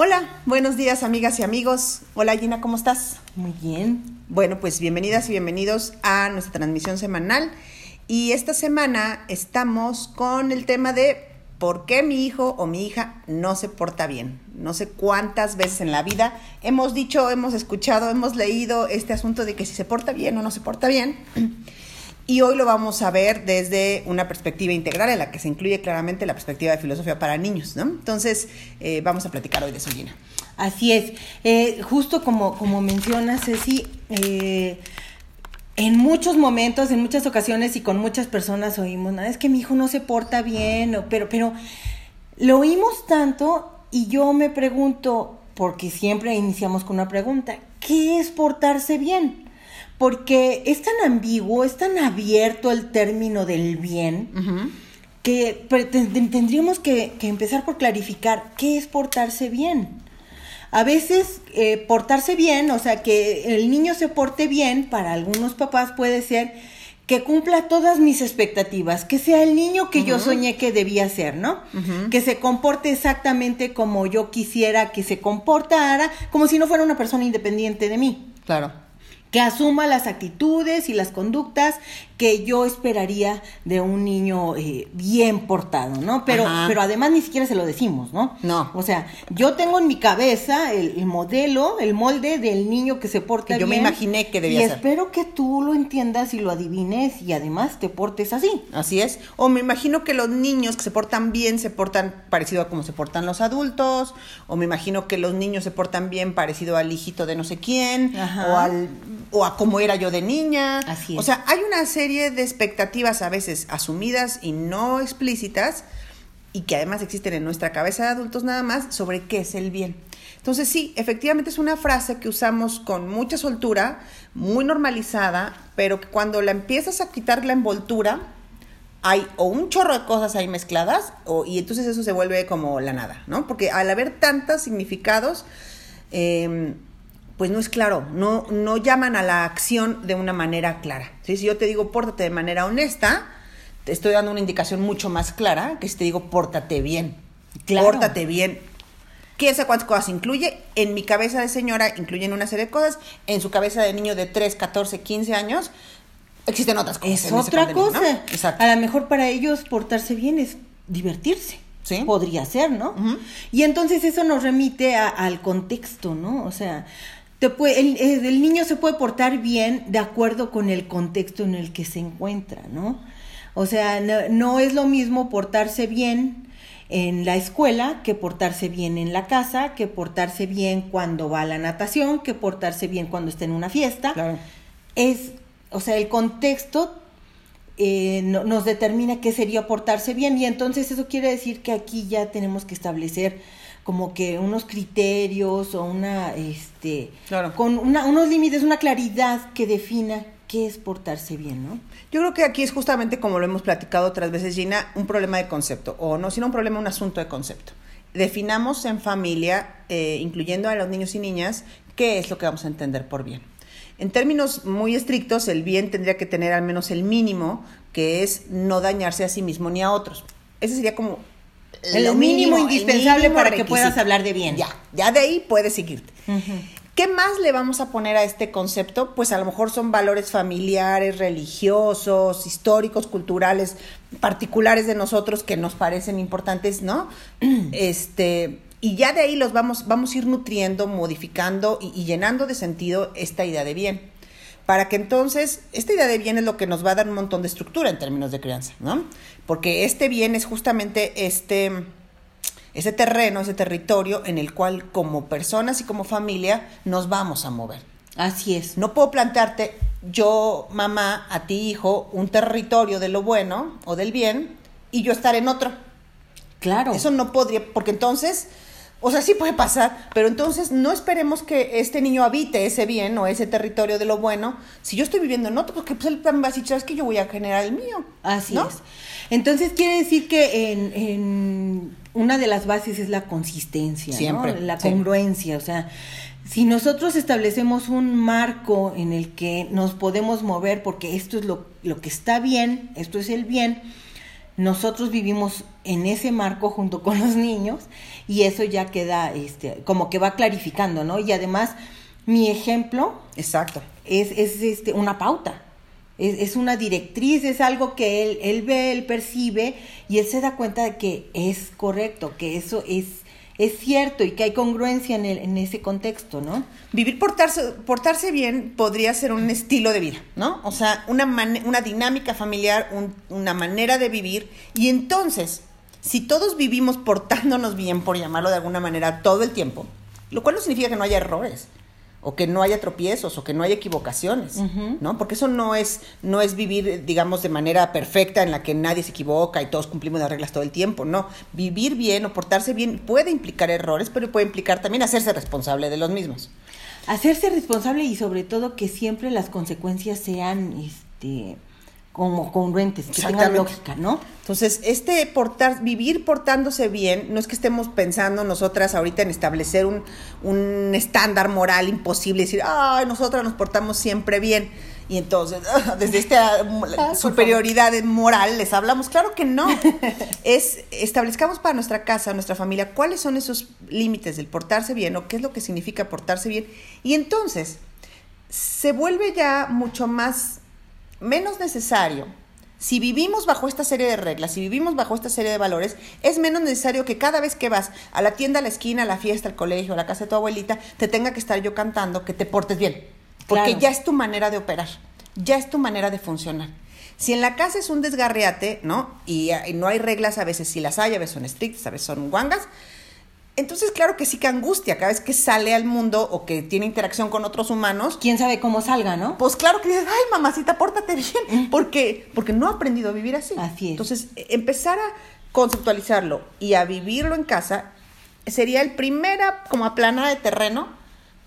Hola, buenos días amigas y amigos. Hola Gina, ¿cómo estás? Muy bien. Bueno, pues bienvenidas y bienvenidos a nuestra transmisión semanal. Y esta semana estamos con el tema de por qué mi hijo o mi hija no se porta bien. No sé cuántas veces en la vida hemos dicho, hemos escuchado, hemos leído este asunto de que si se porta bien o no se porta bien. Y hoy lo vamos a ver desde una perspectiva integral en la que se incluye claramente la perspectiva de filosofía para niños, ¿no? Entonces, eh, vamos a platicar hoy de eso, Gina. Así es. Eh, justo como, como mencionas, Ceci, eh, en muchos momentos, en muchas ocasiones y con muchas personas oímos, nada, es que mi hijo no se porta bien, pero, pero lo oímos tanto y yo me pregunto, porque siempre iniciamos con una pregunta, ¿qué es portarse bien? Porque es tan ambiguo, es tan abierto el término del bien, que tendríamos que, empezar por clarificar qué es portarse bien. A veces eh, portarse bien, o sea, que el niño se porte bien, para algunos papás puede ser que cumpla todas mis expectativas, que sea el niño que yo soñé que debía ser, ¿no? Que se comporte exactamente como yo quisiera que se comportara, como si no fuera una persona independiente de mí. Claro que asuma las actitudes y las conductas que yo esperaría de un niño eh, bien portado, ¿no? Pero, pero además ni siquiera se lo decimos, ¿no? No. O sea, yo tengo en mi cabeza el, modelo, el molde del niño que se porta que yo me imaginé que debía y ser. Y espero que tú lo entiendas y lo adivines y además te portes así. Así es. O me imagino que los niños que se portan bien se portan parecido a como se portan los adultos, o me imagino que los niños se portan bien parecido al hijito de no sé quién, o al o a cómo era yo de niña. Así es. O sea, hay una serie de expectativas a veces asumidas y no explícitas y que además existen en nuestra cabeza de adultos nada más sobre qué es el bien. Entonces sí, efectivamente es una frase que usamos con mucha soltura, muy normalizada, pero que cuando la empiezas a quitar la envoltura, hay o un chorro de cosas ahí mezcladas, o, y entonces eso se vuelve como la nada, ¿no? Porque al haber tantos significados, eh, pues no es claro, no, no llaman a la acción de una manera clara. Si yo te digo pórtate de manera honesta, te estoy dando una indicación mucho más clara que si te digo pórtate bien. Pórtate bien. ¿Qué es cuántas cosas incluye? En mi cabeza de señora incluyen una serie de cosas, en su cabeza de niño de 3, 14, 15 años existen otras cosas. Es otra cosa. Exacto. A lo mejor para ellos portarse bien es divertirse. ¿Sí? Podría ser, ¿no? Y entonces eso nos remite al contexto, ¿no? O sea, puede, el, niño se puede portar bien de acuerdo con el contexto en el que se encuentra, ¿no? O sea, no, es lo mismo portarse bien en la escuela que portarse bien en la casa, que portarse bien cuando va a la natación, que portarse bien cuando está en una fiesta. Claro. Es, o sea, el contexto eh, nos determina qué sería portarse bien y entonces eso quiere decir que aquí ya tenemos que establecer como que unos criterios o una, este, con unos límites, una claridad que defina qué es portarse bien, ¿no? Yo creo que aquí es justamente como lo hemos platicado otras veces, Gina, un problema de concepto, o no, sino un problema, un asunto de concepto. Definamos en familia, eh, incluyendo a los niños y niñas, qué es lo que vamos a entender por bien. En términos muy estrictos, el bien tendría que tener al menos el mínimo, que es no dañarse a sí mismo ni a otros. Ese sería como lo mínimo, indispensable para que puedas hablar de bien. Ya, ya de ahí puedes seguirte. ¿Qué más le vamos a poner a este concepto? Pues a lo mejor son valores familiares, religiosos, históricos, culturales, particulares de nosotros que nos parecen importantes, ¿no? este, y ya de ahí los vamos, vamos a ir nutriendo, modificando y llenando de sentido esta idea de bien para que entonces esta idea de bien es lo que nos va a dar un montón de estructura en términos de crianza, ¿no? Porque este bien es justamente este, ese terreno, ese territorio en el cual como personas y como familia nos vamos a mover. Así es. No puedo plantearte yo, mamá, a ti, hijo, un territorio de lo bueno o del bien y yo estar en otro. Claro. Eso no podría, porque entonces o sea, sí puede pasar, pero entonces no esperemos que este niño habite ese bien o ese territorio de lo bueno. Si yo estoy viviendo en otro, porque pues él va a decir, ¿sabes que Yo voy a generar el mío. Así es. Entonces quiere decir que en, una de las bases es la consistencia, Siempre, la congruencia. O sea, si nosotros establecemos un marco en el que nos podemos mover, porque esto es lo, lo que está bien, esto es el bien, nosotros vivimos en ese marco junto con los niños y eso ya queda este como que va clarificando, ¿no? Y además mi ejemplo Exacto. es, es este, una pauta. Es, es una directriz, es algo que él, él ve, él percibe y él se da cuenta de que es correcto, que eso es, es cierto y que hay congruencia en, el, en ese contexto, ¿no? Vivir, portarse, portarse bien podría ser un estilo de vida, ¿no? O sea, una, mane- una dinámica familiar, un- una manera de vivir. Y entonces, si todos vivimos portándonos bien, por llamarlo de alguna manera, todo el tiempo, lo cual no significa que no haya errores, o que no haya tropiezos, o que no haya equivocaciones. ¿no? Porque eso no es, no es vivir, digamos, de manera perfecta en la que nadie se equivoca y todos cumplimos las reglas todo el tiempo, no. Vivir bien o portarse bien puede implicar errores, pero puede implicar también hacerse responsable de los mismos. Hacerse responsable y sobre todo que siempre las consecuencias sean este como congruentes, que tengan lógica, ¿no? Entonces, este portar, vivir portándose bien, no es que estemos pensando nosotras ahorita en establecer un, un estándar moral imposible, decir, ay, nosotras nos portamos siempre bien. Y entonces, desde esta por superioridad moral les hablamos, claro que no. es, establezcamos para nuestra casa, nuestra familia, cuáles son esos límites del portarse bien o qué es lo que significa portarse bien. Y entonces, se vuelve ya mucho más menos necesario. Si vivimos bajo esta serie de reglas, si vivimos bajo esta serie de valores, es menos necesario que cada vez que vas a la tienda, a la esquina, a la fiesta, al colegio, a la casa de tu abuelita, te tenga que estar yo cantando que te portes bien. Porque Claro. ya es tu manera de operar, ya es tu manera de funcionar. Si en la casa es un desgarriate, ¿no? Y, y no hay reglas, a veces sí las hay, a veces son estrictas, a veces son guangas, entonces claro que sí que angustia cada vez que sale al mundo o que tiene interacción con otros humanos, Quién sabe cómo salga, ¿no? pues claro que dices, ay, mamacita, pórtate bien, porque, porque no ha aprendido a vivir así. Así es. Entonces, e- empezar a conceptualizarlo y a vivirlo en casa sería el primera como aplanada de terreno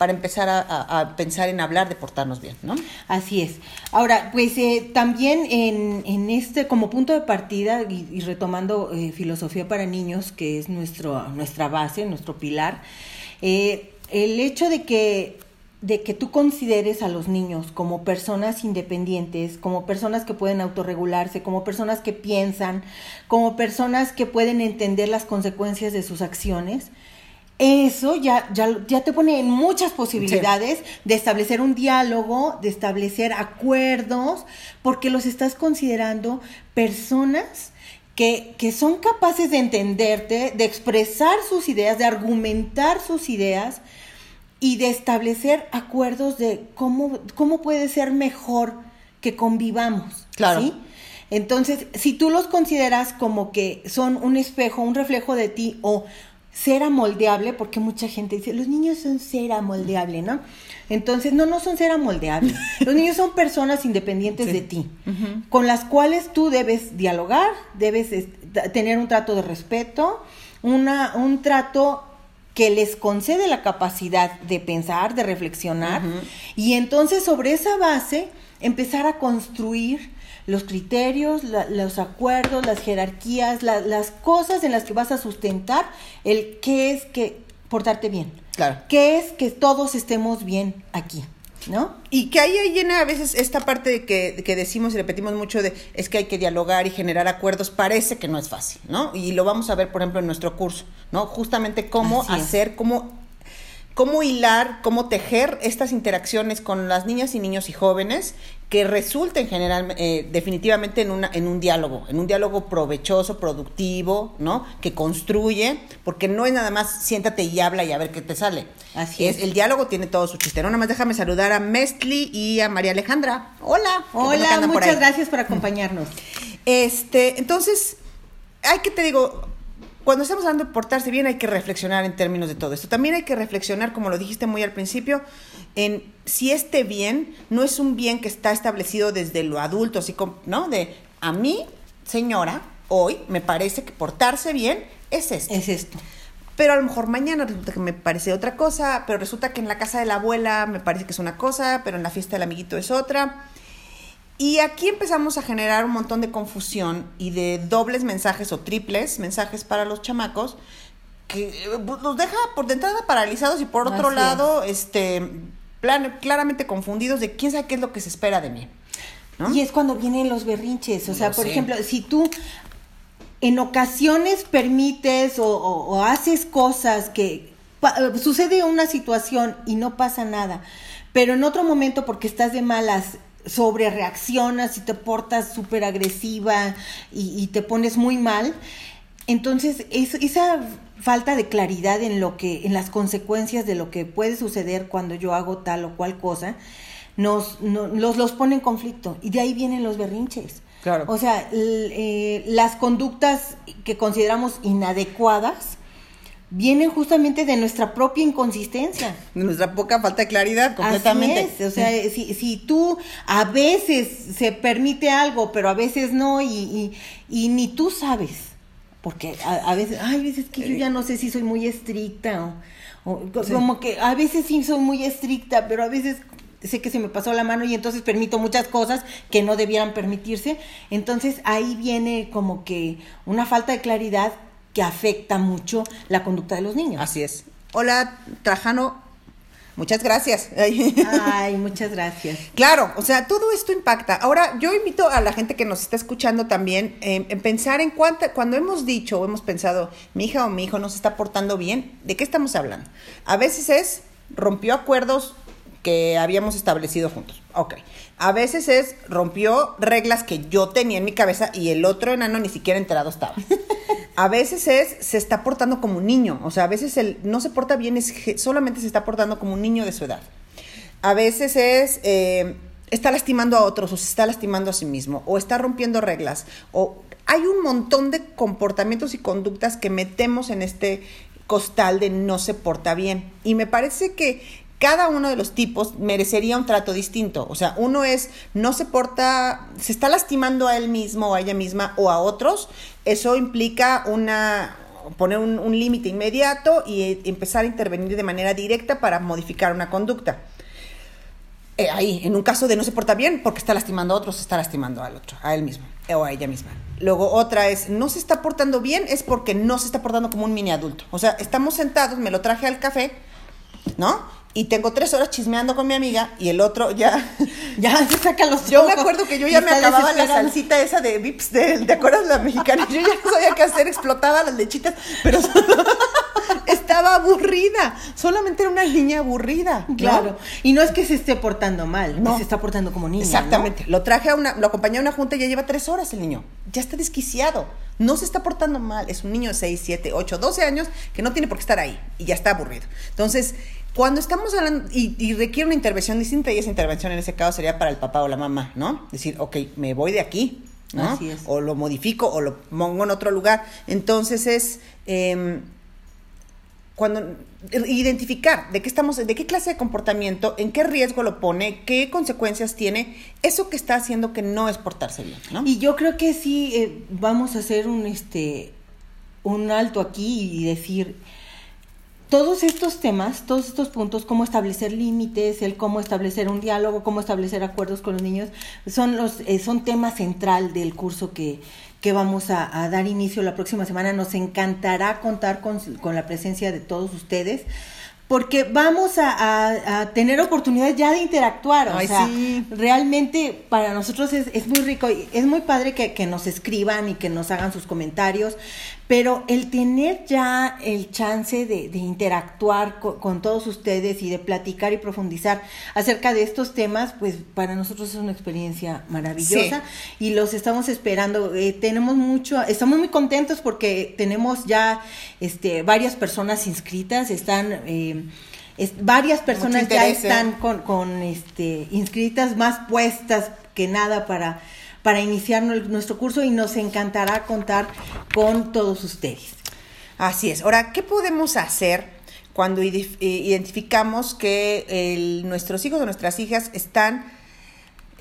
para empezar a, pensar en hablar de portarnos bien, ¿no? Así es. Ahora, pues eh, también en, este, como punto de partida, y, y retomando eh, filosofía para niños, que es nuestro, nuestra base, nuestro pilar, eh, el hecho de que, de que tú consideres a los niños como personas independientes, como personas que pueden autorregularse, como personas que piensan, como personas que pueden entender las consecuencias de sus acciones, eso ya, ya, ya te pone en muchas posibilidades de establecer un diálogo, de establecer acuerdos, porque los estás considerando personas que, que son capaces de entenderte, de expresar sus ideas, de argumentar sus ideas y de establecer acuerdos de cómo, cómo puede ser mejor que convivamos. Claro. ¿sí? Entonces, si tú los consideras como que son un espejo, un reflejo de ti o cera moldeable, porque mucha gente dice, los niños son cera moldeable, ¿no? Entonces, no, no son cera moldeable. Los niños son personas independientes Sí. de ti, con las cuales tú debes dialogar, debes tener un trato de respeto, una, un trato que les concede la capacidad de pensar, de reflexionar, y entonces sobre esa base empezar a construir los criterios, la- los acuerdos, las jerarquías, la- las cosas en las que vas a sustentar el qué es que portarte bien, Claro. qué es que todos estemos bien aquí, ¿no? Y que ahí llena a veces esta parte de que, que decimos y repetimos mucho de es que hay que dialogar y generar acuerdos, parece que no es fácil, ¿no? Y lo vamos a ver, por ejemplo, en nuestro curso, ¿no? Justamente cómo Así es. hacer, cómo, cómo hilar, cómo tejer estas interacciones con las niñas y niños y jóvenes que resulten general, eh, definitivamente en, una, en un diálogo, en un diálogo provechoso, productivo, ¿no? Que construye, porque no es nada más siéntate y habla y a ver qué te sale. Así es. El diálogo tiene todo su chiste. No, nada más déjame saludar a Mestli y a María Alejandra. Hola. Hola, por muchas gracias por acompañarnos. Este, entonces, hay que te digo, cuando estamos hablando de portarse bien, hay que reflexionar en términos de todo esto. También hay que reflexionar, como lo dijiste muy al principio, en si este bien no es un bien que está establecido desde lo adulto, así como, ¿no? De a mí, señora, hoy me parece que portarse bien es esto. Es esto. Pero a lo mejor mañana resulta que me parece otra cosa, pero resulta que en la casa de la abuela me parece que es una cosa, pero en la fiesta del amiguito es otra. Y aquí empezamos a generar un montón de confusión y de dobles mensajes o triples mensajes para los chamacos que eh, pues, los deja por de entrada paralizados y por otro Así lado este plan- claramente confundidos de quién sabe qué es lo que se espera de mí. ¿no? Y es cuando vienen los berrinches. O sea, por sé. ejemplo, si tú en ocasiones permites o, haces cosas que sucede una situación y no pasa nada, pero en otro momento porque estás de malas sobre reaccionas y te portas súper agresiva y, te pones muy mal, entonces esa falta de claridad en lo que, en las consecuencias de lo que puede suceder cuando yo hago tal o cual cosa, nos, los, los pone en conflicto y de ahí vienen los berrinches. Claro. O sea, eh, las conductas que consideramos inadecuadas vienen justamente de nuestra propia inconsistencia. De nuestra poca falta de claridad, completamente. O sea, si, si tú a veces se permite algo, pero a veces no, y, y, ni tú sabes. Porque a, veces, ay, veces que yo ya no sé si soy muy estricta o, como que a veces sí soy muy estricta, pero a veces sé que se me pasó la mano y entonces permito muchas cosas que no debieran permitirse. Entonces ahí viene como que una falta de claridad que afecta mucho la conducta de los niños. Así es. Hola, Trajano. Muchas gracias. Ay, muchas gracias. Claro, o sea, todo esto impacta. Ahora, yo invito a la gente que nos está escuchando también eh, en pensar en cuánta, cuando hemos dicho o hemos pensado, mi hija o mi hijo no se está portando bien, ¿de qué estamos hablando? A veces es rompió acuerdos que habíamos establecido juntos. Ok. A veces es, rompió reglas que yo tenía en mi cabeza y el otro enano ni siquiera enterado estaba. A veces es, se está portando como un niño. O sea, a veces el no se porta bien, es, solamente se está portando como un niño de su edad. A veces es, eh, está lastimando a otros o se está lastimando a sí mismo o está rompiendo reglas. O hay un montón de comportamientos y conductas que metemos en este costal de no se porta bien. Y me parece que cada uno de los tipos merecería un trato distinto. O sea, uno es, no se porta, se está lastimando a él mismo o a ella misma o a otros. Eso implica una poner un, límite inmediato y empezar a intervenir de manera directa para modificar una conducta. Eh, ahí, en un caso de no se porta bien, porque está lastimando a otros, está lastimando al otro, a él mismo o a ella misma. Luego otra es, no se está portando bien, es porque no se está portando como un mini adulto. O sea, estamos sentados, me lo traje al café, ¿no? Y tengo tres horas chismeando con mi amiga y el otro ya ya se saca los yo me acuerdo que yo ya me acababa la salsita esa de Vips de, ¿te acuerdas la mexicana? yo ya no sabía qué hacer explotaba las lechitas pero estaba aburrida solamente era una niña aburrida claro y no es que se esté portando mal no. se está portando como niña exactamente lo traje a una lo acompañé a una junta y ya lleva tres horas el niño ya está desquiciado no se está portando mal es un niño de 6, 7, 8, 12 años que no tiene por qué estar ahí y ya está aburrido. Entonces cuando estamos hablando, y, requiere una intervención distinta, y esa intervención en ese caso sería para el papá o la mamá, ¿no? Decir, ok, me voy de aquí, ¿no? Así es. O lo modifico o lo pongo en otro lugar. Entonces es em, cuando identificar de qué estamos, de qué clase de comportamiento, en qué riesgo lo pone, qué consecuencias tiene, eso que está haciendo que no es portarse bien, ¿no? Y yo creo que sí eh, vamos a hacer un este un alto aquí y decir todos estos temas, todos estos puntos, cómo establecer límites, el cómo establecer un diálogo, cómo establecer acuerdos con los niños, son los eh, son temas central del curso que, que vamos a, dar inicio la próxima semana. Nos encantará contar con, con la presencia de todos ustedes porque vamos a, tener oportunidad ya de interactuar. O sea, realmente para nosotros es, es, muy rico y es muy padre que, que, nos escriban y que nos hagan sus comentarios, pero el tener ya el chance de, interactuar con, todos ustedes y de platicar y profundizar acerca de estos temas, pues para nosotros es una experiencia maravillosa y los estamos esperando. Eh, tenemos mucho, estamos muy contentos porque tenemos ya este, varias personas inscritas, están... Eh, varias personas ya están con, con este, inscritas más puestas que nada para para iniciar nuestro curso y nos encantará contar con todos ustedes. Así es. Ahora, ¿qué podemos hacer cuando identificamos que nuestros hijos o nuestras hijas están...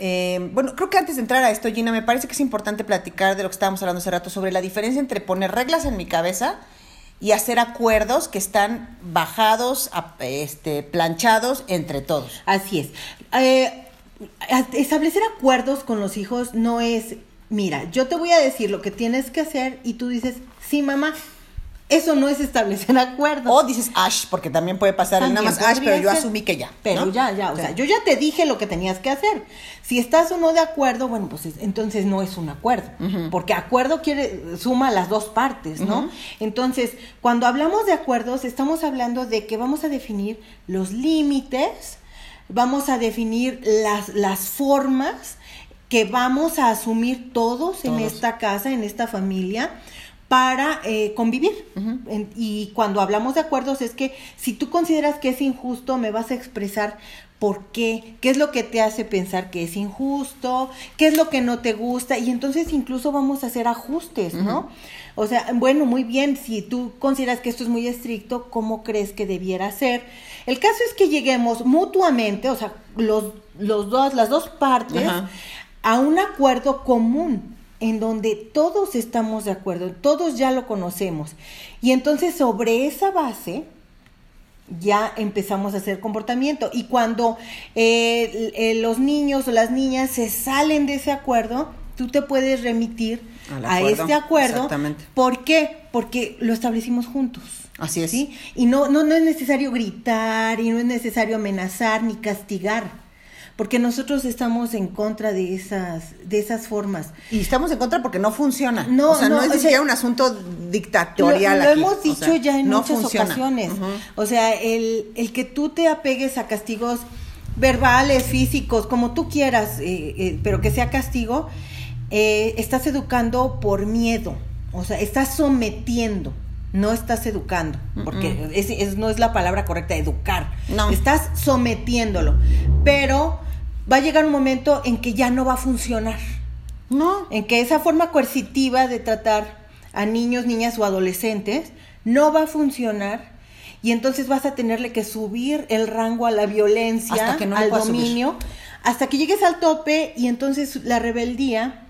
Eh, bueno, creo que antes de entrar a esto, Gina, me parece que es importante platicar de lo que estábamos hablando hace rato sobre la diferencia entre poner reglas en mi cabeza y hacer acuerdos que están bajados, este, planchados entre todos. Así es. Eh, establecer acuerdos con los hijos no es, mira, yo te voy a decir lo que tienes que hacer y tú dices, sí, mamá. Eso no es establecer acuerdos. O dices Ash, porque también puede pasar el nada También más Ash, pero yo ser. asumí que ya. Pero ¿no? ya, ya, o sea, yo ya te dije lo que tenías que hacer. Si estás o no de acuerdo, bueno, pues es- entonces no es un acuerdo, porque acuerdo quiere suma las dos partes, ¿no? Entonces, cuando hablamos de acuerdos, estamos hablando de que vamos a definir los límites, vamos a definir las las formas que vamos a asumir todos, en esta casa, en esta familia, para eh, convivir. En- y cuando hablamos de acuerdos es que si tú consideras que es injusto, me vas a expresar por qué, qué es lo que te hace pensar que es injusto, qué es lo que no te gusta, y entonces incluso vamos a hacer ajustes, ¿no? O sea, bueno, muy bien, si tú consideras que esto es muy estricto, ¿cómo crees que debiera ser? El caso es que lleguemos mutuamente, o sea, los, los dos, las dos partes, a un acuerdo común en donde todos estamos de acuerdo, todos ya lo conocemos. Y entonces sobre esa base ya empezamos a hacer comportamiento. Y cuando eh, eh, los niños o las niñas se salen de ese acuerdo, tú te puedes remitir a acuerdo, este acuerdo. exactamente. ¿Por qué? Porque lo establecimos juntos. Así es. ¿sí? Y no, no, no es necesario gritar y no es necesario amenazar ni castigar. Porque nosotros estamos en contra de esas, de esas formas. Y estamos en contra porque no funciona. No, o sea, no, no, es o ni sea, siquiera un asunto dictatorial Lo, lo aquí. hemos O dicho sea, ya en no muchas funciona. ocasiones. O sea, el, el que tú te apegues a castigos verbales, físicos, como tú quieras, eh, eh, pero que sea castigo, eh, estás educando por miedo. O sea, estás sometiendo. No estás educando, porque es, es- no es la palabra correcta, educar. No. Estás sometiéndolo. Pero va a llegar un momento en que ya no va a funcionar No. en que esa forma coercitiva de tratar a niños, niñas o adolescentes no va a funcionar y entonces vas a tenerle que subir el rango a la violencia, Hasta que no le al subir. dominio, hasta que llegues al tope y entonces la rebeldía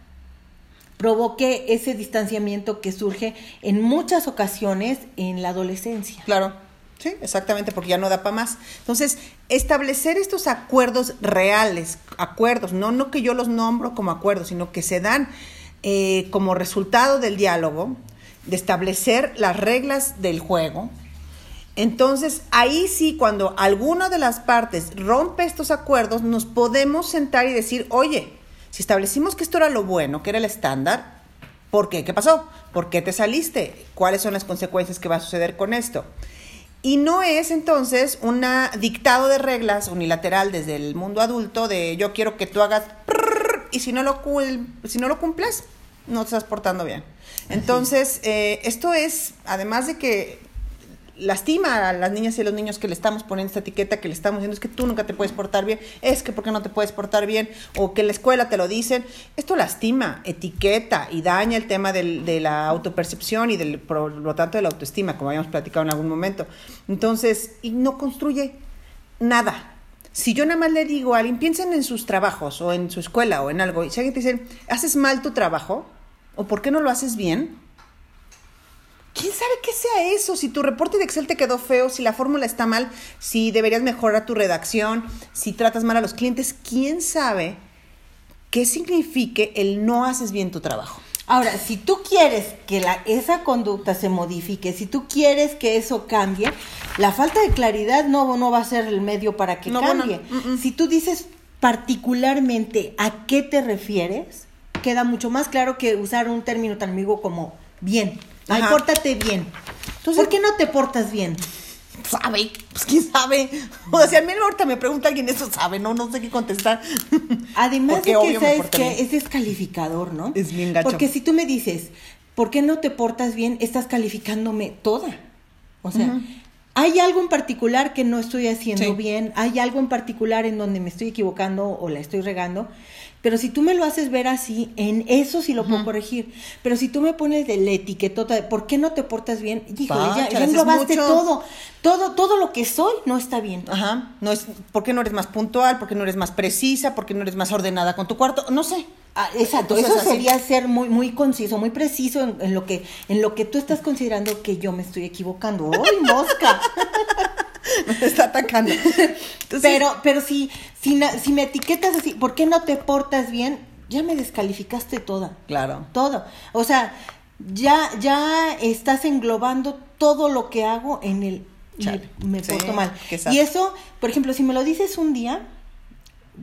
provoque ese distanciamiento que surge en muchas ocasiones en la adolescencia. Claro. Sí, exactamente, porque ya no da para más. Entonces, establecer estos acuerdos reales, acuerdos, no, no que yo los nombro como acuerdos, sino que se dan eh, como resultado del diálogo, de establecer las reglas del juego. Entonces, ahí sí, cuando alguna de las partes rompe estos acuerdos, nos podemos sentar y decir, oye, si establecimos que esto era lo bueno, que era el estándar, ¿por qué? ¿Qué pasó? ¿Por qué te saliste? ¿Cuáles son las consecuencias que va a suceder con esto? Y no es entonces un dictado de reglas unilateral desde el mundo adulto de yo quiero que tú hagas prrr, y si no lo, si no lo cumples, no te estás portando bien. Entonces, eh, esto es, además de que lastima a las niñas y a los niños que le estamos poniendo esta etiqueta, que le estamos diciendo es que tú nunca te puedes portar bien, es que porque no te puedes portar bien, o que en la escuela te lo dicen, esto lastima, etiqueta y daña el tema del- de la autopercepción y del, por lo tanto de la autoestima, como habíamos platicado en algún momento. Entonces, y no construye nada. Si yo nada más le digo a alguien, piensen en sus trabajos o en su escuela o en algo, y si alguien te dice, haces mal tu trabajo, o por qué no lo haces bien, ¿Quién sabe qué sea eso? Si tu reporte de Excel te quedó feo, si la fórmula está mal, si deberías mejorar tu redacción, si tratas mal a los clientes, ¿quién sabe qué signifique el no haces bien tu trabajo? Ahora, si tú quieres que la, esa conducta se modifique, si tú quieres que eso cambie, la falta de claridad no, no va a ser el medio para que No, bueno, cambie. mm, mm. Si tú dices particularmente a qué te refieres, queda mucho más claro que usar un término tan ambiguo como bien. Ay, Ajá. pórtate bien. Entonces- ¿Por qué no te portas bien? ¿Sabe? Pues quién sabe. O sea, a mí ahorita me pregunta alguien eso, sabe, no, no sé qué contestar. Además Porque de que, ¿sabes que. Es descalificador, ¿no? Es bien gacho. Porque si tú me dices, ¿por qué no te portas bien? Estás calificándome toda. O sea. Hay algo en particular que no estoy haciendo Sí. bien, hay algo en particular en donde me estoy equivocando o la estoy regando. Pero si tú me lo haces ver así, en eso sí lo puedo corregir. Pero si tú me pones de la etiquetota de ¿por qué no te portas bien? Híjole, ya, ya englobaste todo. Todo, todo lo que soy no está bien. Ajá. No es, ¿Por qué no eres más puntual? ¿Por qué no eres más precisa? ¿Por qué no eres más ordenada con tu cuarto? No sé. Ah, exacto, eso así- sería ser muy muy conciso, muy preciso en, en lo que en lo que tú estás considerando que yo me estoy equivocando. ¡Ay, mosca! Me está atacando. Entonces, pero pero si si, si me etiquetas así, ¿por qué no te portas bien? Ya me descalificaste toda. Claro. Todo. O sea, ya ya estás englobando todo lo que hago en el Chale. me Sí, porto mal. Y eso, por ejemplo, si me lo dices un día,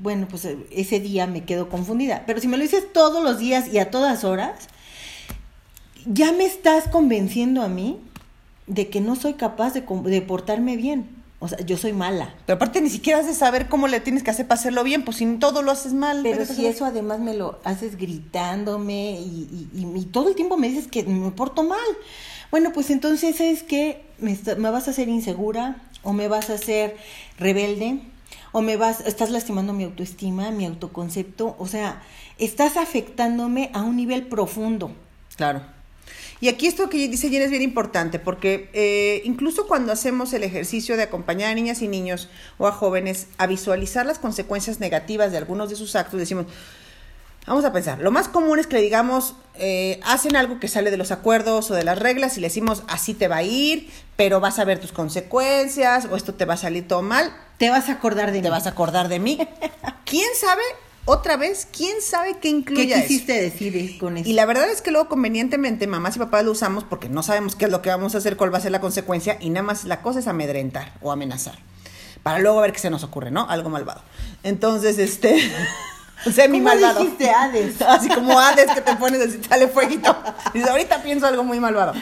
bueno, pues eh, ese día me quedo confundida. Pero si me lo dices todos los días y a todas horas, ya me estás convenciendo a mí de que no soy capaz de, de portarme bien. O sea, yo soy mala. Pero aparte ni siquiera has de saber cómo le tienes que hacer para hacerlo bien, pues si todo lo haces mal. Pero ¿para qué si eso además me lo haces gritándome y, y- y- y todo el tiempo me dices que me porto mal. Bueno, pues entonces es que me, me vas a hacer insegura o me vas a hacer rebelde o me vas, estás lastimando mi autoestima, mi autoconcepto. O sea, estás afectándome a un nivel profundo. Claro. Y aquí esto que dice Jen es bien importante, porque eh, incluso cuando hacemos el ejercicio de acompañar a niñas y niños o a jóvenes a visualizar las consecuencias negativas de algunos de sus actos, decimos, vamos a pensar, lo más común es que le digamos, eh, hacen algo que sale de los acuerdos o de las reglas y le decimos, así te va a ir, pero vas a ver tus consecuencias o esto te va a salir todo mal, Te vas a acordar de te mí. vas a acordar de mí. ¿Quién sabe? Otra vez, ¿quién sabe qué ¿Qué incluye eso? quisiste decir con eso? Y la verdad es que luego convenientemente mamás y papás lo usamos porque no sabemos qué es lo que vamos a hacer, cuál va a ser la consecuencia y nada más la cosa es amedrentar o amenazar. Para luego ver qué se nos ocurre, ¿no? Algo malvado. Entonces, este... Semi ¿Cómo malvado. dijiste Hades? Así como Hades que te pones así, sale fueguito. Dices, ahorita pienso algo muy malvado.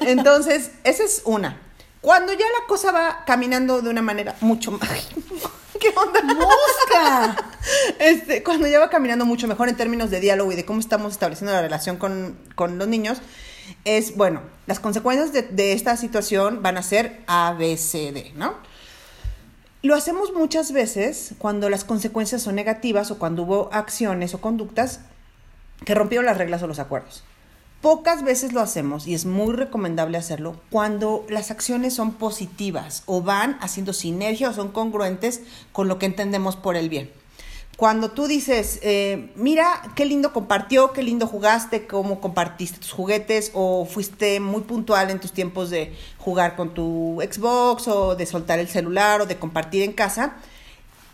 Entonces, esa es una. Cuando ya la cosa va caminando de una manera mucho más... ¿Qué onda? ¡Mosca! Este, cuando ya va caminando mucho mejor en términos de diálogo y de cómo estamos estableciendo la relación con, con los niños, es, bueno, las consecuencias de, de esta situación van a ser A, B, C, D, ¿no? Lo hacemos muchas veces cuando las consecuencias son negativas o cuando hubo acciones o conductas que rompieron las reglas o los acuerdos. Pocas veces lo hacemos y es muy recomendable hacerlo cuando las acciones son positivas o van haciendo sinergia o son congruentes con lo que entendemos por el bien. Cuando tú dices, eh, mira, qué lindo compartió, qué lindo jugaste, cómo compartiste tus juguetes o fuiste muy puntual en tus tiempos de jugar con tu Xbox o de soltar el celular o de compartir en casa,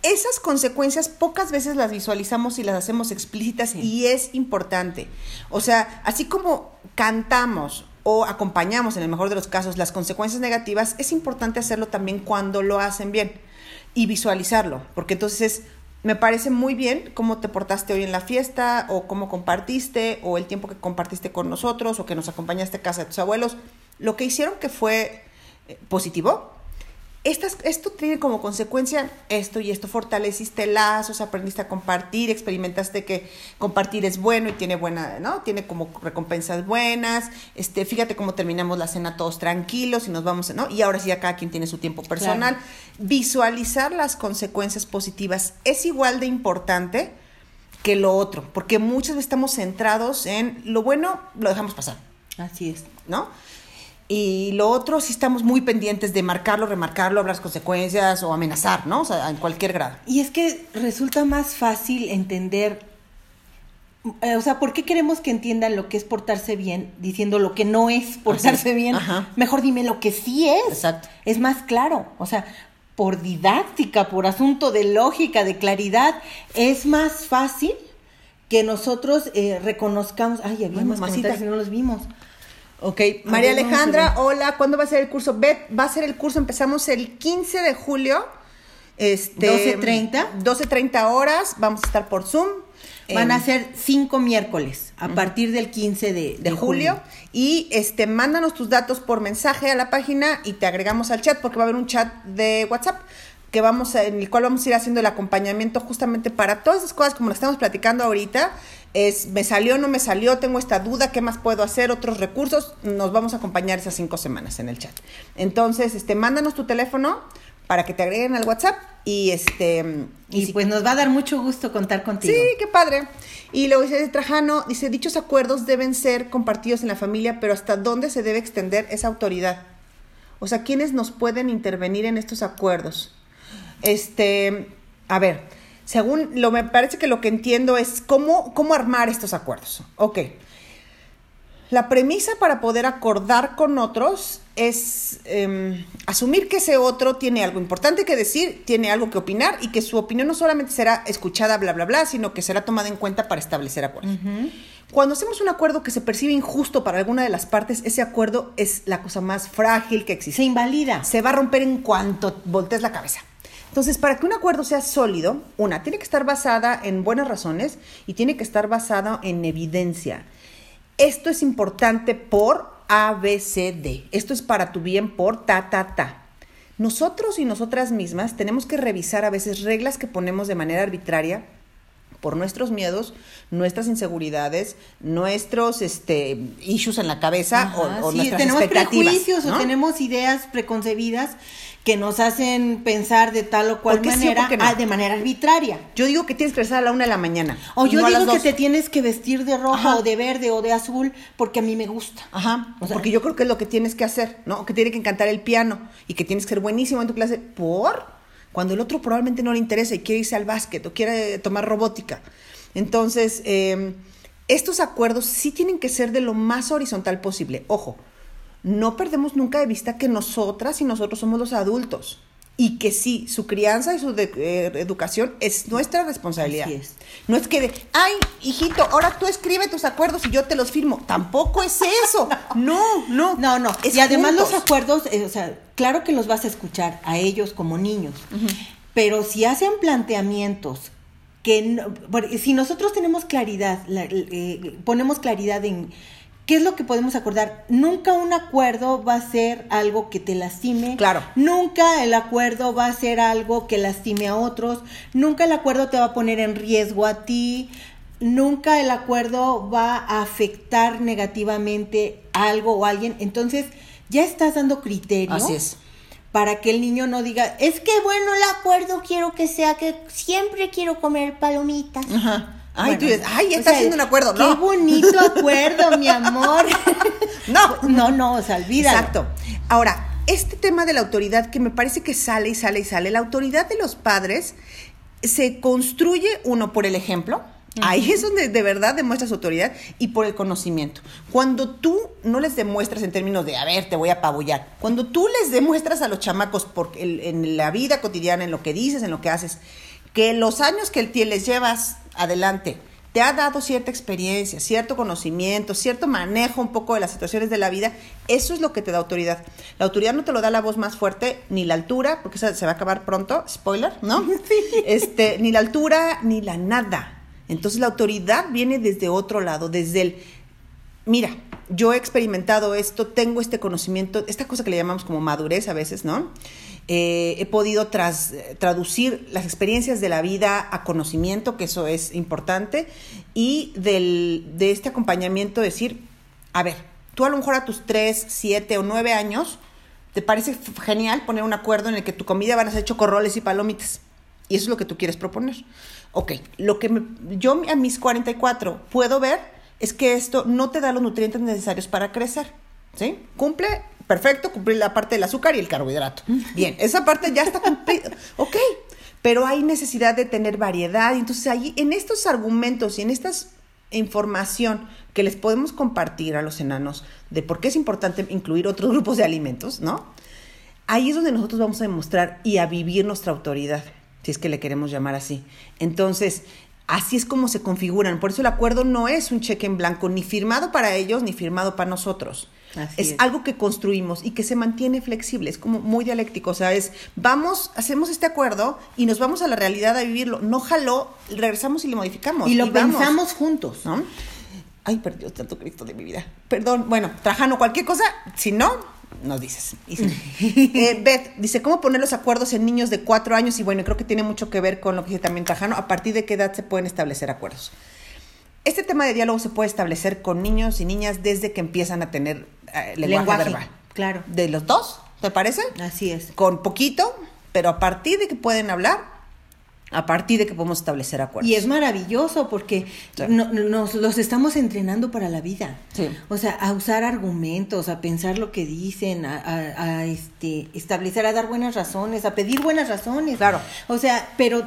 esas consecuencias pocas veces las visualizamos y las hacemos explícitas y es importante. O sea, así como cantamos o acompañamos, en el mejor de los casos, las consecuencias negativas, es importante hacerlo también cuando lo hacen bien y visualizarlo, porque entonces es, me parece muy bien cómo te portaste hoy en la fiesta o cómo compartiste o el tiempo que compartiste con nosotros o que nos acompañaste a casa de tus abuelos, lo que hicieron que fue eh, positivo, estas, esto tiene como consecuencia esto y esto, fortaleciste lazos, aprendiste a compartir, experimentaste que compartir es bueno y tiene buena, ¿no? Tiene como recompensas buenas, este, fíjate cómo terminamos la cena todos tranquilos y nos vamos, ¿no? Y ahora sí ya cada quien tiene su tiempo personal. Claro. Visualizar las consecuencias positivas es igual de importante que lo otro, porque muchas veces estamos centrados en lo bueno, lo dejamos pasar. Así es. ¿no? Y lo otro, sí estamos muy pendientes de marcarlo, remarcarlo, hablar las consecuencias o amenazar, ¿no? O sea, en cualquier grado. Y es que resulta más fácil entender, eh, o sea, ¿por qué queremos que entiendan lo que es portarse bien diciendo lo que no es portarse bien? Ajá. Mejor dime lo que sí es. Exacto. Es más claro, o sea, por didáctica, por asunto de lógica, de claridad, es más fácil que nosotros eh, reconozcamos, ay, había Bueno, más comentarios y no los vimos. Ok, María Alejandra, hola, ¿cuándo va a ser el curso? Bet, va a ser el curso, empezamos el 15 de julio. Este, 12:30. 12.30 horas, vamos a estar por Zoom. Van a ser cinco miércoles a partir del 15 de, de julio y este mándanos tus datos por mensaje a la página y te agregamos al chat porque va a haber un chat de WhatsApp que vamos a- en el cual vamos a ir haciendo el acompañamiento justamente para todas esas cosas como las estamos platicando ahorita es me salió no me salió tengo esta duda qué más puedo hacer otros recursos nos vamos a acompañar esas cinco semanas en el chat entonces este mándanos tu teléfono para que te agreguen al WhatsApp y este Y si- pues nos va a dar mucho gusto contar contigo. Sí, qué padre. Y luego dice Trajano, dice, dichos acuerdos deben ser compartidos en la familia, pero ¿hasta dónde se debe extender esa autoridad? O sea, ¿quiénes nos pueden intervenir en estos acuerdos? Este, a ver, según lo me parece que lo que entiendo es cómo, cómo armar estos acuerdos. Ok. La premisa para poder acordar con otros es em, asumir que ese otro tiene algo importante que decir, tiene algo que opinar y que su opinión no solamente será escuchada, bla, bla, bla, sino que será tomada en cuenta para establecer acuerdos. Cuando hacemos un acuerdo que se percibe injusto para alguna de las partes, ese acuerdo es la cosa más frágil que existe. Se invalida. Se va a romper en cuanto voltees la cabeza. Entonces, para que un acuerdo sea sólido, una, tiene que estar basada en buenas razones y tiene que estar basada en evidencia. Esto es importante por ABCD. Esto es para tu bien por ta, ta, ta. Nosotros y nosotras mismas tenemos que revisar a veces reglas que ponemos de manera arbitraria por nuestros miedos, nuestras inseguridades, nuestros este, issues en la cabeza o, sí, nuestras tenemos expectativas. prejuicios o ¿no? tenemos ideas preconcebidas que nos hacen pensar de tal o cual sí o manera, no. ah, de manera arbitraria. Yo digo que tienes que regresar a la una de la mañana. O yo no digo que te tienes que vestir de rojo Ajá. o de verde o de azul porque a mí me gusta. Ajá, O sea- porque yo creo que es lo que tienes que hacer, ¿no? Que tiene que encantar el piano y que tienes que ser buenísimo en tu clase por cuando el otro probablemente no le interesa y quiere irse al básquet o quiere tomar robótica. Entonces, eh, estos acuerdos sí tienen que ser de lo más horizontal posible. Ojo, no perdemos nunca de vista que nosotras y nosotros somos los adultos y que sí, su crianza y su de- eh, educación es nuestra responsabilidad. Así es. No es que de, ay, hijito, ahora tú escribe tus acuerdos y yo te los firmo. Tampoco es eso. No, no. No, no. Es y además juntos. los acuerdos, eh, o sea, claro que los vas a escuchar a ellos como niños, pero si hacen planteamientos que no- si nosotros tenemos claridad, la- eh, ponemos claridad en qué es lo que podemos acordar, nunca un acuerdo va a ser algo que te lastime. Claro. Nunca el acuerdo va a ser algo que lastime a otros. Nunca el acuerdo te va a poner en riesgo a ti. Nunca el acuerdo va a afectar negativamente a algo o a alguien. Entonces, ya estás dando criterio Así es. para que el niño no diga, es que bueno, el acuerdo quiero que sea que siempre quiero comer palomitas. Ajá. Ay, Bueno, tú dices, ay, o está sea, haciendo un acuerdo. Qué No. bonito acuerdo, mi amor. No. No, no, o sea, olvídalo. Exacto. Ahora, este tema de la autoridad que me parece que sale y sale y sale, la autoridad de los padres se construye uno por el ejemplo. Ahí es donde de verdad demuestras autoridad y por el conocimiento. Cuando tú no les demuestras en términos de, a ver, te voy a apabullar, cuando tú les demuestras a los chamacos por el- en la vida cotidiana, en lo que dices, en lo que haces, que los años que les llevas adelante te ha dado cierta experiencia, cierto conocimiento, cierto manejo un poco de las situaciones de la vida, eso es lo que te da autoridad. La autoridad no te lo da la voz más fuerte, ni la altura, porque esa se va a acabar pronto, spoiler, ¿no? Este, ni la altura, ni la nada. Entonces la autoridad viene desde otro lado, desde el, mira, yo he experimentado esto, tengo este conocimiento, esta cosa que le llamamos como madurez a veces, ¿no? Eh, he podido tras- traducir las experiencias de la vida a conocimiento, que eso es importante, y del, de este acompañamiento decir, a ver, tú a lo mejor a tus 3, 7 o 9 años, te parece genial poner un acuerdo en el que tu comida van a ser chocorroles y palomitas. Y eso es lo que tú quieres proponer. Ok, lo que me- yo a mis 44 puedo ver es que esto no te da los nutrientes necesarios para crecer. ¿Sí? Cumple, perfecto, cumple la parte del azúcar y el carbohidrato. Bien, esa parte ya está cumplida. Ok, pero hay necesidad de tener variedad. y Entonces, ahí, en estos argumentos y en esta información que les podemos compartir a los enanos de por qué es importante incluir otros grupos de alimentos, ¿no? Ahí es donde nosotros vamos a demostrar y a vivir nuestra autoridad, si es que le queremos llamar así. Entonces, así es como se configuran. Por eso el acuerdo no es un cheque en blanco, ni firmado para ellos, ni firmado para nosotros. Así es, es. algo que construimos y que se mantiene flexible, es como muy dialéctico, o sea, es, vamos, hacemos este acuerdo y nos vamos a la realidad a vivirlo. No jaló, regresamos y lo modificamos. Y lo pensamos juntos. ¿no? Ay, perdió tanto Cristo de mi vida. Perdón, bueno, Trajano, cualquier cosa, si no, nos dices. Eh, Beth dice, ¿cómo poner los acuerdos en niños de cuatro años? Y bueno, creo que tiene mucho que ver con lo que dice también Trajano. ¿A partir de qué edad se pueden establecer acuerdos? Este tema de diálogo se puede establecer con niños y niñas desde que empiezan a tener eh, lenguaje, Lenguaje, verbal. claro. De los dos, ¿te parece? Así es. Con poquito, pero a partir de que pueden hablar, a partir de que podemos establecer acuerdos. Y es maravilloso porque Sí. no- nos los estamos entrenando para la vida. Sí. O sea, a usar argumentos, a pensar lo que dicen, a, a- a, este, establecer, a dar buenas razones, a pedir buenas razones. Claro. O sea, pero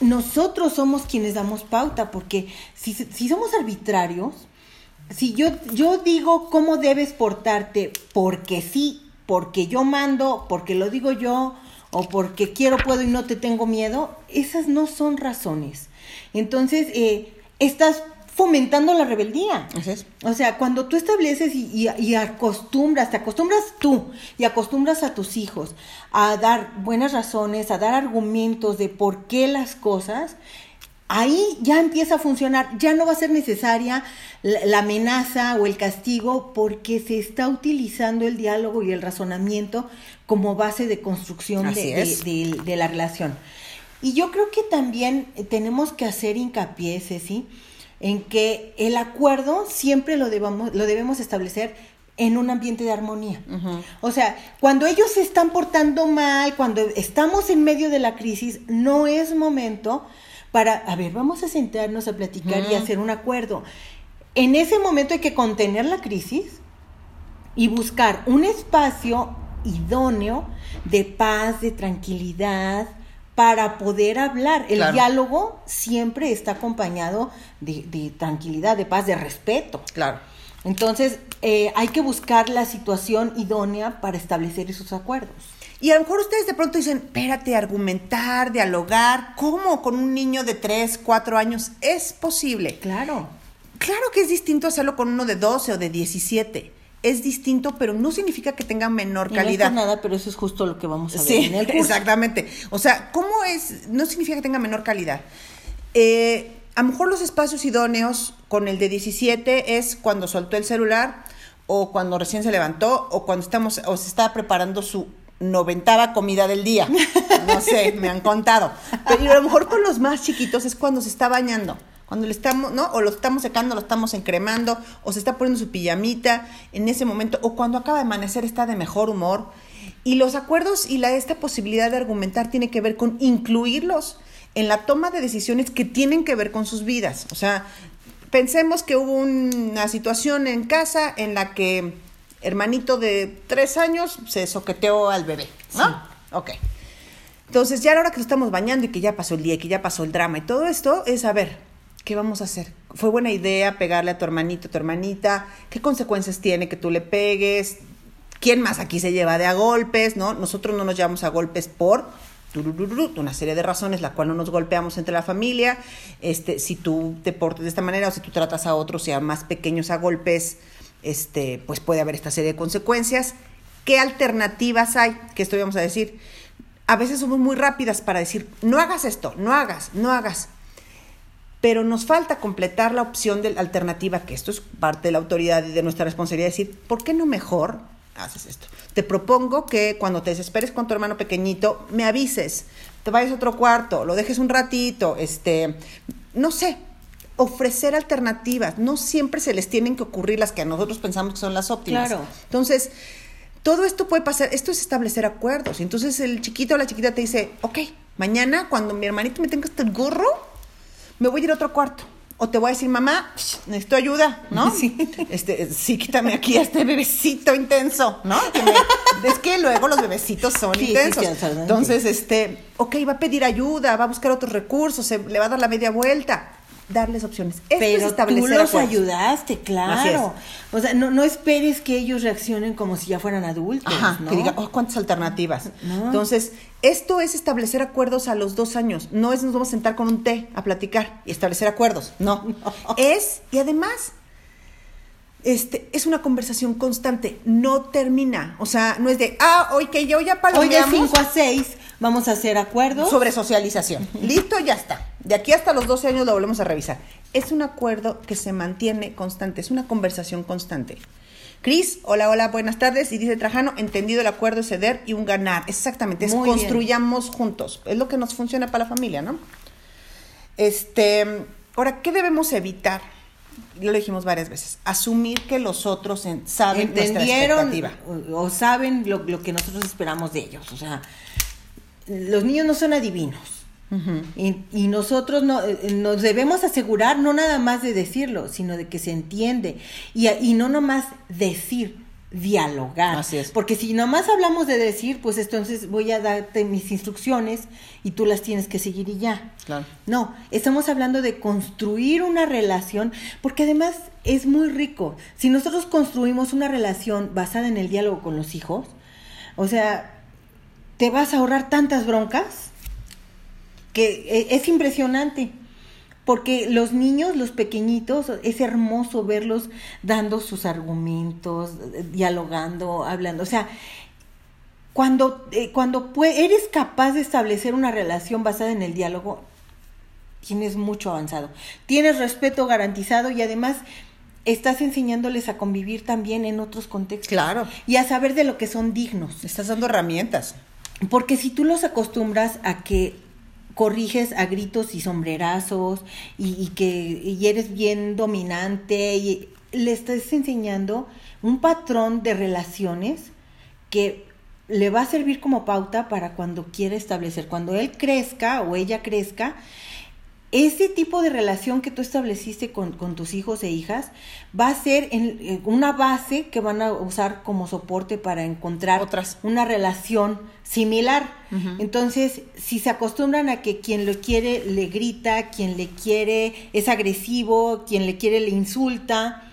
nosotros somos quienes damos pauta porque si, si somos arbitrarios, si yo, yo digo cómo debes portarte porque sí, porque yo mando, porque lo digo yo, o porque quiero, puedo y no te tengo miedo, esas no son razones. Entonces, eh, estás fomentando la rebeldía. Así es. O sea, cuando tú estableces y, y- y acostumbras, te acostumbras tú y acostumbras a tus hijos a dar buenas razones, a dar argumentos de por qué las cosas, ahí ya empieza a funcionar, ya no va a ser necesaria la, amenaza o el castigo porque se está utilizando el diálogo y el razonamiento como base de construcción Así de, de- es. de- de la relación. Y yo creo que también eh, tenemos que hacer hincapié, Ceci, en que el acuerdo siempre lo debamos, lo debemos establecer en un ambiente de armonía. O sea, cuando ellos se están portando mal, cuando estamos en medio de la crisis, no es momento para, a ver, vamos a sentarnos a platicar y hacer un acuerdo. En ese momento hay que contener la crisis y buscar un espacio idóneo de paz, de tranquilidad, para poder hablar. El Claro. diálogo siempre está acompañado de, de tranquilidad, de paz, de respeto. Claro. Entonces, eh, hay que buscar la situación idónea para establecer esos acuerdos. Y a lo mejor ustedes de pronto dicen, espérate, argumentar, dialogar, ¿cómo con un niño de 3, 4 años? Es posible. Claro. Claro que es distinto hacerlo con uno de 12 o de 17. Es distinto, pero no significa que tenga menor Y no es calidad. nada, pero eso es justo lo que vamos a ver Sí, en el curso. exactamente. O sea, ¿cómo es? No significa que tenga menor calidad. Eh, a lo mejor los espacios idóneos con el de 17 es cuando soltó el celular o cuando recién se levantó o cuando estamos o se está preparando su noventava comida del día. No sé, me han contado. Pero a lo mejor con los más chiquitos es cuando se está bañando. Cuando le estamos, ¿no? O lo estamos secando, lo estamos encremando, o se está poniendo su pijamita en ese momento, o cuando acaba de amanecer está de mejor humor. Y los acuerdos y la, esta posibilidad de argumentar tiene que ver con incluirlos en la toma de decisiones que tienen que ver con sus vidas. O sea, pensemos que hubo una situación en casa en la que hermanito de tres años se soqueteó al bebé, ¿no? Ok. Entonces, ya a la hora que lo estamos bañando y que ya pasó el día, y que ya pasó el drama y todo esto, es a ver, ¿qué vamos a hacer? ¿Fue buena idea pegarle a tu hermanito, a tu hermanita? ¿Qué consecuencias tiene que tú le pegues? ¿Quién más aquí se lleva de a golpes? ¿No? Nosotros no nos llevamos a golpes por una serie de razones, la cual no nos golpeamos entre la familia. Este, si tú te portas de esta manera o si tú tratas a otros y a más pequeños a golpes, este, pues puede haber esta serie de consecuencias. ¿Qué alternativas hay? Que esto vamos a decir. A veces somos muy rápidas para decir, no hagas esto, no hagas, no hagas. Pero nos falta completar la opción de la alternativa, que esto es parte de la autoridad y de nuestra responsabilidad, decir, ¿por qué no mejor haces esto? Te propongo que cuando te desesperes con tu hermano pequeñito, me avises, te vayas a otro cuarto, lo dejes un ratito, este, no sé, ofrecer alternativas. No siempre se les tienen que ocurrir las que a nosotros pensamos que son las óptimas. Claro. Entonces, todo esto puede pasar, esto es establecer acuerdos. Entonces el chiquito o la chiquita te dice, ok, mañana cuando mi hermanito me tenga este gorro, me voy a ir a otro cuarto. O te voy a decir, mamá, necesito ayuda, ¿no? Sí. Este, sí, quítame aquí a este bebecito intenso, ¿no? Que me- es que luego los bebecitos son Sí, intensos. sí. Entonces, este, ok, va a pedir ayuda, va a buscar otros recursos, se, le va a dar la media vuelta. Darles opciones. Esto es Pero tú los acuerdos. ayudaste, claro. O sea, no, no esperes que ellos reaccionen como si ya fueran adultos, Ajá, ¿no? que diga, oh, cuántas alternativas. No. Entonces, esto es establecer acuerdos a los dos años. No es nos vamos a sentar con un té a platicar y establecer acuerdos. No. Es, y además, este, es una conversación constante, no termina. O sea, no es de, ah, hoy que yo ya Hoy de palomeamos 5 a 6 vamos a hacer acuerdos. sobre socialización. Listo, ya está. De aquí hasta los 12 años lo volvemos a revisar. Es un acuerdo que se mantiene constante, es una conversación constante. Cris, hola, hola, buenas tardes. Y dice Trajano, entendido el acuerdo es ceder y un ganar. Exactamente, es Muy bien. construyamos juntos. Es lo que nos funciona para la familia, ¿no? Este, ahora, ¿qué debemos evitar? Ya lo dijimos varias veces. Asumir que los otros en- saben entendieron nuestra expectativa. o, o saben lo, lo que nosotros esperamos de ellos. O sea, los niños no son adivinos. y, y nosotros no, eh, nos debemos asegurar no nada más de decirlo, sino de que se entiende. Y, y no nomás decir, dialogar. Así es. Porque si nomás hablamos de decir, pues entonces voy a darte mis instrucciones y tú las tienes que seguir y ya. Claro. No, estamos hablando de construir una relación, porque además es muy rico. Si nosotros construimos una relación basada en el diálogo con los hijos, o sea, te vas a ahorrar tantas broncas que eh, es impresionante. Porque los niños, los pequeñitos, es hermoso verlos dando sus argumentos, dialogando, hablando. O sea, cuando, eh, cuando eres capaz de establecer una relación basada en el diálogo, tienes mucho avanzado. Tienes respeto garantizado y además estás enseñándoles a convivir también en otros contextos. Claro. Y a saber de lo que son dignos. Estás dando herramientas. Porque si tú los acostumbras a que corriges a gritos y sombrerazos y, que y eres bien dominante y le estás enseñando un patrón de relaciones que le va a servir como pauta para cuando quiera establecer, cuando él crezca o ella crezca, ese tipo de relación que tú estableciste con, tus hijos e hijas va a ser en, una base que van a usar como soporte para encontrar Otras. una relación similar. Entonces, si se acostumbran a que quien lo quiere le grita, quien le quiere es agresivo, quien le quiere le insulta,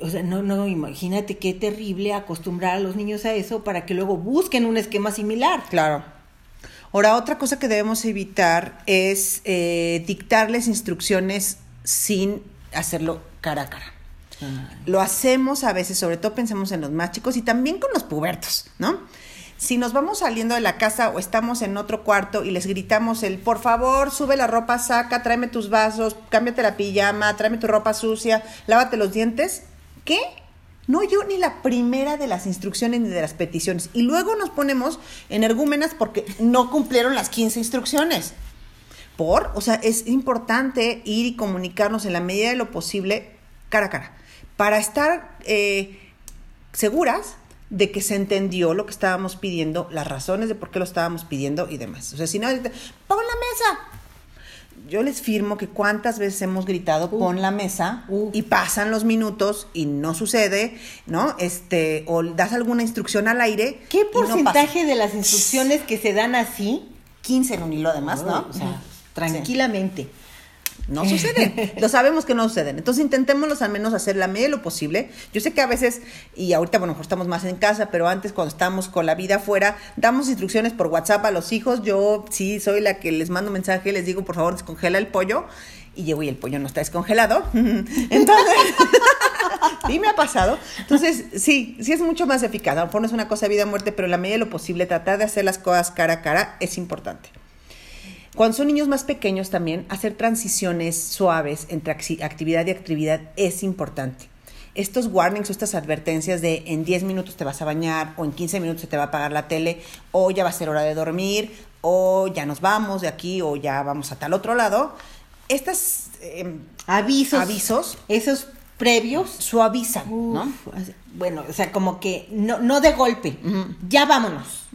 o sea, no, no, imagínate qué terrible acostumbrar a los niños a eso para que luego busquen un esquema similar. Claro. Ahora, otra cosa que debemos evitar es eh, dictarles instrucciones sin hacerlo cara a cara. Lo hacemos a veces, sobre todo pensemos en los más chicos y también con los pubertos, ¿no? Si nos vamos saliendo de la casa o estamos en otro cuarto y les gritamos el, por favor, sube la ropa, saca, tráeme tus vasos, cámbiate la pijama, tráeme tu ropa sucia, lávate los dientes, ¿qué? No yo ni la primera de las instrucciones ni de las peticiones. Y luego nos ponemos energúmenas porque no cumplieron las 15 instrucciones. Por, o sea, es importante ir y comunicarnos en la medida de lo posible cara a cara, para estar eh, seguras de que se entendió lo que estábamos pidiendo, las razones de por qué lo estábamos pidiendo y demás. O sea, si no, pon la mesa, yo les firmo que cuántas veces hemos gritado pon la mesa y pasan los minutos y no sucede, ¿no? Este, o das alguna instrucción al aire. ¿Qué porcentaje de las instrucciones que se dan así? 15 en un hilo además, ¿no? O sea, tranquilamente. No suceden. lo sabemos que no suceden. Entonces intentémoslos al menos hacer la medida de lo posible. Yo sé que a veces, y ahorita, bueno, estamos más en casa, pero antes cuando estamos con la vida afuera, damos instrucciones por WhatsApp a los hijos. Yo sí soy la que les mando mensaje, les digo, por favor, descongela el pollo. Y llego y el pollo no está descongelado. Entonces, sí me ha pasado. Entonces, sí, sí es mucho más eficaz. A lo mejor no es una cosa de vida o muerte, pero en la medida de lo posible, tratar de hacer las cosas cara a cara es importante. Cuando son niños más pequeños también, hacer transiciones suaves entre actividad y actividad es importante. Estos warnings o estas advertencias de en 10 minutos te vas a bañar o en 15 minutos se te va a apagar la tele o ya va a ser hora de dormir o ya nos vamos de aquí o ya vamos a tal otro lado, estos em, avisos, avisos, esos previos suavizan, ¿no? Bueno, o sea, como que no, no de golpe, ya vámonos.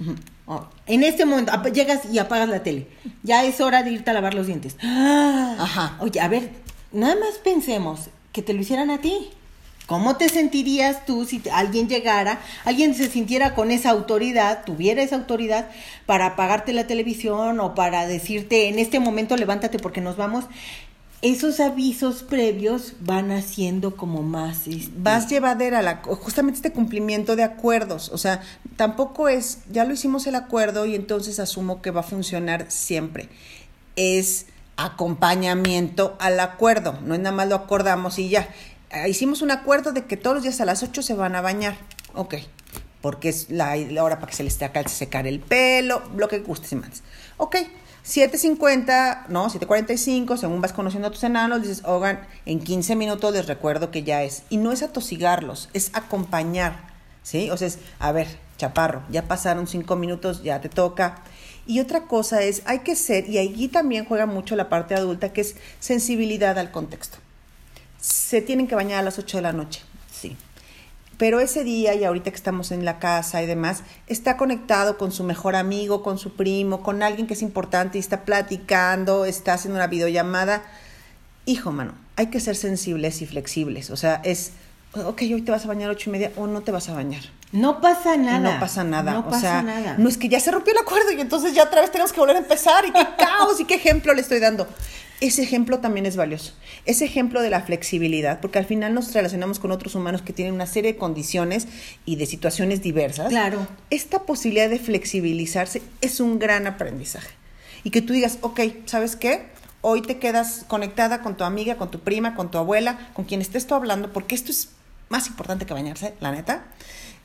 Oh, en este momento llegas y apagas la tele. Ya es hora de irte a lavar los dientes. Ajá. Oye, a ver, nada más pensemos que te lo hicieran a ti. ¿Cómo te sentirías tú si alguien llegara, alguien se sintiera con esa autoridad, tuviera esa autoridad para apagarte la televisión o para decirte en este momento levántate porque nos vamos? Esos avisos previos van haciendo como más... Este, Vas llevadera la, justamente este cumplimiento de acuerdos. O sea, tampoco es, ya lo hicimos el acuerdo y entonces asumo que va a funcionar siempre. Es acompañamiento al acuerdo. No es nada más lo acordamos y ya. Ah, hicimos un acuerdo de que todos los días a las 8 se van a bañar. Ok. Porque es la, hora para que se les acá secar el pelo, lo que guste, más. Ok 7.50, no, 7.45, según vas conociendo a tus enanos, dices, oigan, en 15 minutos les recuerdo que ya es. Y no es atosigarlos, es acompañar, ¿sí? O sea, es, a ver, chaparro, ya pasaron 5 minutos, ya te toca. Y otra cosa es, hay que ser, y allí también juega mucho la parte adulta, que es sensibilidad al contexto. Se tienen que bañar a las 8 de la noche, pero ese día y ahorita que estamos en la casa y demás, está conectado con su mejor amigo, con su primo, con alguien que es importante y está platicando, está haciendo una videollamada. Hijo, mano, hay que ser sensibles y flexibles. O sea, es, ok, hoy te vas a bañar a ocho y media o no te vas a bañar. No pasa nada. No pasa nada. No pasa sea, nada. No es que ya se rompió el acuerdo y entonces ya otra vez tenemos que volver a empezar y qué caos y qué ejemplo le estoy dando. Ese ejemplo también es valioso. Ese ejemplo de la flexibilidad, porque al final nos relacionamos con otros humanos que tienen una serie de condiciones y de situaciones diversas. Claro. Esta posibilidad de flexibilizarse es un gran aprendizaje. Y que tú digas, ok, ¿sabes qué? hoy te quedas conectada con tu amiga, con tu prima, con tu abuela, con quien estés tú hablando, porque esto es más importante que bañarse, la neta.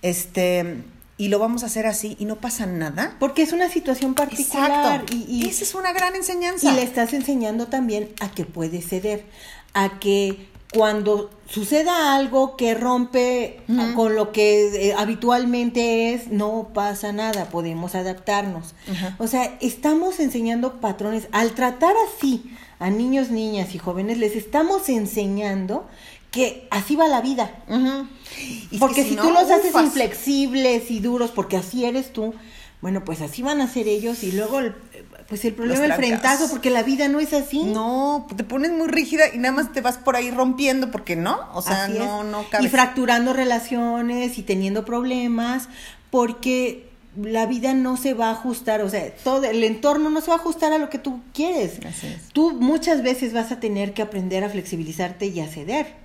Este, y lo vamos a hacer así y no pasa nada. Porque es una situación particular. Exacto. Y, esa es una gran enseñanza. Y le estás enseñando también a que puede ceder, a que cuando suceda algo que rompe con lo que eh, habitualmente es, no pasa nada, podemos adaptarnos. O sea, estamos enseñando patrones. Al tratar así a niños, niñas y jóvenes, les estamos enseñando que así va la vida. porque si, tú los haces inflexibles y duros, porque así eres tú, bueno, pues así van a ser ellos y luego el, pues el problema el frentazo, porque la vida no es así. No, te pones muy rígida y nada más te vas por ahí rompiendo porque no, o sea, no, no Y fracturando relaciones y teniendo problemas, porque la vida no se va a ajustar, o sea, todo el entorno no se va a ajustar a lo que tú quieres. Tú muchas veces vas a tener que aprender a flexibilizarte y a ceder.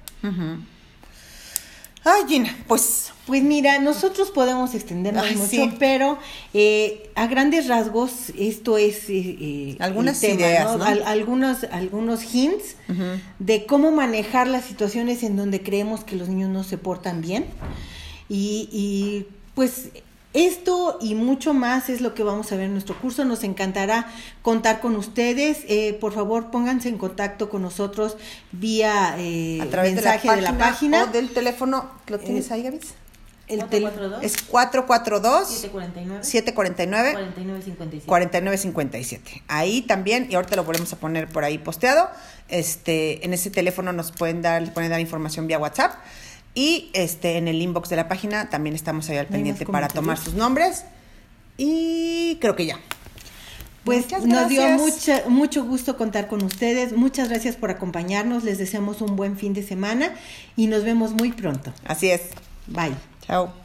Ay, Gina, pues... Pues mira, nosotros podemos extendernos mucho, pero eh, a grandes rasgos esto es... Eh, eh Algunas ideas, algunos, algunos hints de cómo manejar las situaciones en donde creemos que los niños no se portan bien. Y, y pues esto y mucho más es lo que vamos a ver en nuestro curso. Nos encantará contar con ustedes. Eh, por favor, pónganse en contacto con nosotros vía eh, a través mensaje de la, página, o del teléfono. ¿Lo tienes ahí, Gaby? El 442 es 442 749 749 4957. 4957. Ahí también y ahorita lo volvemos a poner por ahí posteado. Este, en ese teléfono nos pueden dar pueden dar información vía WhatsApp. Y este, en el inbox de la página también estamos ahí al pendiente para tomar sus nombres. Y creo que ya. Pues nos dio mucho, mucho gusto contar con ustedes. Muchas gracias por acompañarnos. Les deseamos un buen fin de semana y nos vemos muy pronto. Así es. Bye. Chao.